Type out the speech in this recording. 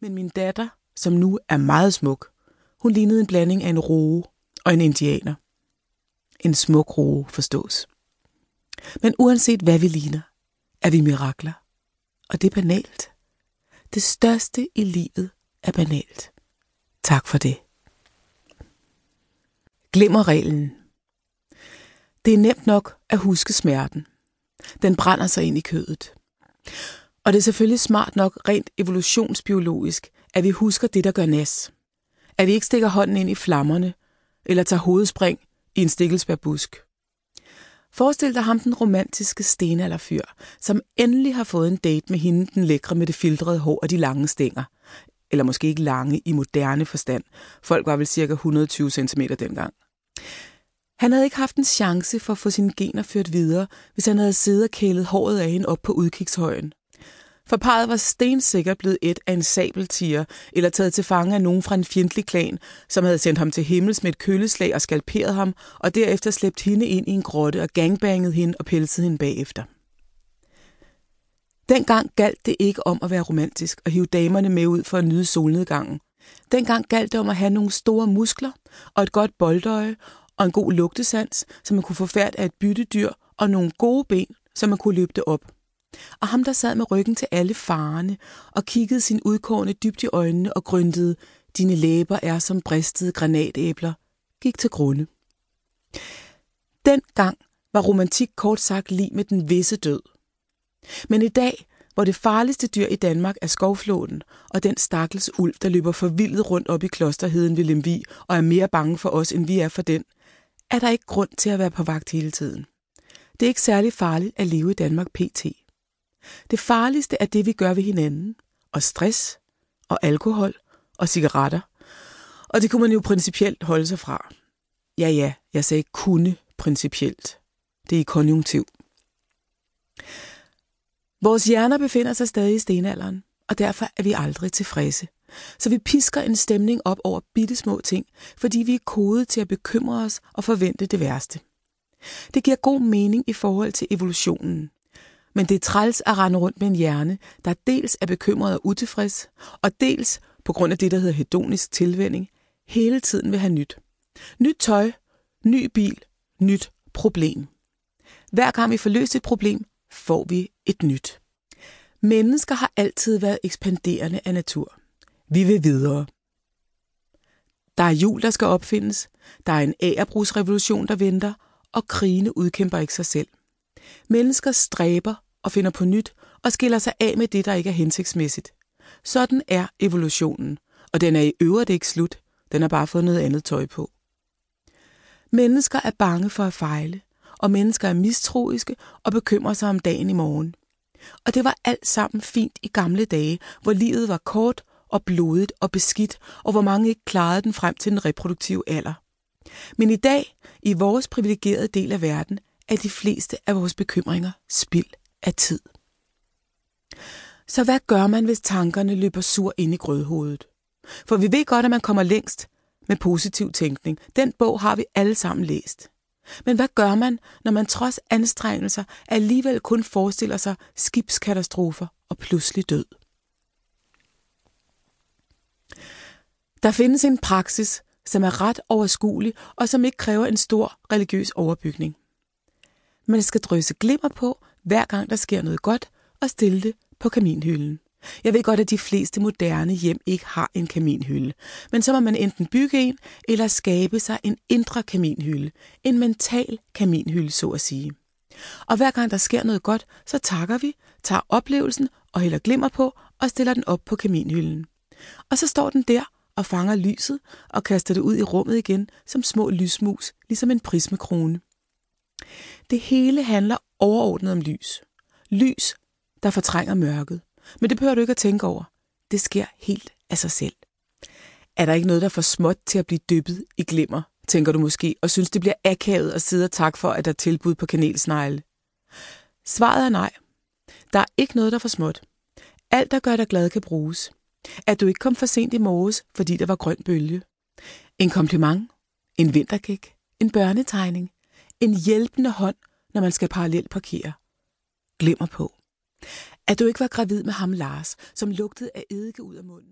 Men min datter, som nu er meget smuk, hun lignede en blanding af en roe og en indianer. En smuk roe forstås. Men uanset hvad vi ligner, er vi mirakler. Og det er banalt. Det største i livet er banalt. Tak for det. Glemmer reglen. Det er nemt nok at huske smerten. Den brænder sig ind i kødet. Og det er selvfølgelig smart nok rent evolutionsbiologisk, at vi husker det, der gør nas. At vi ikke stikker hånden ind i flammerne, eller tager hovedspring i en stikkelsbærbusk. Forestil dig ham den romantiske stenalderfyr, som endelig har fået en date med hende den lækre med det filtrede hår og de lange stænger. Eller måske ikke lange i moderne forstand. Folk var vel cirka 120 cm dengang. Han havde ikke haft en chance for at få sine gener ført videre, hvis han havde siddet og kælet håret af hende op på udkigshøjen. For parret var stensikkert blevet et af en sabeltiger, eller taget til fange af nogen fra en fjendtlig klan, som havde sendt ham til himmels med et køleslag og skalperet ham, og derefter slæbt hende ind i en grotte og gangbanget hende og pelset hende bagefter. Dengang galt det ikke om at være romantisk og hive damerne med ud for at nyde solnedgangen. Dengang galt det om at have nogle store muskler og et godt boldøje og en god lugtesans, så man kunne få færd af et byttedyr og nogle gode ben, så man kunne løbe det op. Og ham, der sad med ryggen til alle farerne og kiggede sin udkårne dybt i øjnene og grøntede, dine læber er som bristede granatæbler, gik til grunde. Den gang var romantik kort sagt lige med den visse død. Men i dag, hvor det farligste dyr i Danmark er skovflåden og den stakkels ulv, der løber forvildet rundt op i klosterheden ved Lemvi og er mere bange for os, end vi er for den, er der ikke grund til at være på vagt hele tiden. Det er ikke særlig farligt at leve i Danmark pt. Det farligste er det, vi gør ved hinanden. Og stress, og alkohol, og cigaretter. Og det kunne man jo principielt holde sig fra. Ja, ja, jeg sagde kunne principielt. Det er i konjunktiv. Vores hjerner befinder sig stadig i stenalderen, og derfor er vi aldrig tilfredse. Så vi pisker en stemning op over bitte små ting, fordi vi er kodet til at bekymre os og forvente det værste. Det giver god mening i forhold til evolutionen. Men det er træls at rende rundt med en hjerne, der dels er bekymret og utilfreds, og dels, på grund af det, der hedder hedonisk tilvænding, hele tiden vil have nyt. Nyt tøj, ny bil, nyt problem. Hver gang vi får løst et problem, får vi et nyt. Mennesker har altid været ekspanderende af natur. Vi vil videre. Der er jul, der skal opfindes, der er en ærebrugsrevolution, der venter, og krigene udkæmper ikke sig selv. Mennesker stræber og finder på nyt og skiller sig af med det, der ikke er hensigtsmæssigt. Sådan er evolutionen, og den er i øvrigt ikke slut. Den har bare fået noget andet tøj på. Mennesker er bange for at fejle, og mennesker er mistroiske og bekymrer sig om dagen i morgen. Og det var alt sammen fint i gamle dage, hvor livet var kort og blodigt og beskidt, og hvor mange ikke klarede den frem til den reproduktive alder. Men i dag, i vores privilegerede del af verden, er de fleste af vores bekymringer spild af tid. Så hvad gør man, hvis tankerne løber sur ind i grødhovedet? For vi ved godt, at man kommer længst med positiv tænkning. Den bog har vi alle sammen læst. Men hvad gør man, når man trods anstrengelser alligevel kun forestiller sig skibskatastrofer og pludselig død? Der findes en praksis, som er ret overskuelig og som ikke kræver en stor religiøs overbygning. Man skal drøse glimmer på, hver gang der sker noget godt, og stille det på kaminhylden. Jeg ved godt, at de fleste moderne hjem ikke har en kaminhylde, men så må man enten bygge en, eller skabe sig en indre kaminhylde. En mental kaminhylde, så at sige. Og hver gang der sker noget godt, så takker vi, tager oplevelsen og hælder glimmer på og stiller den op på kaminhylden. Og så står den der og fanger lyset og kaster det ud i rummet igen som små lysmus, ligesom en prismekrone. Det hele handler overordnet om lys. Lys, der fortrænger mørket. Men det behøver du ikke at tænke over. Det sker helt af sig selv. Er der ikke noget, der er for småt til at blive dyppet i glimmer, tænker du måske, og synes, det bliver akavet at sidde og tak for, at der er tilbud på kanelsnegle? Svaret er nej. Der er ikke noget, der er for småt. Alt, der gør dig glad, kan bruges. At du ikke kom for sent i morges, fordi der var grøn bølge. En kompliment. En vinterkik. En børnetegning. En hjælpende hånd, når man skal parallelt parkere. Glimmer på. At du ikke var gravid med ham Lars, som lugtede af eddike ud af munden.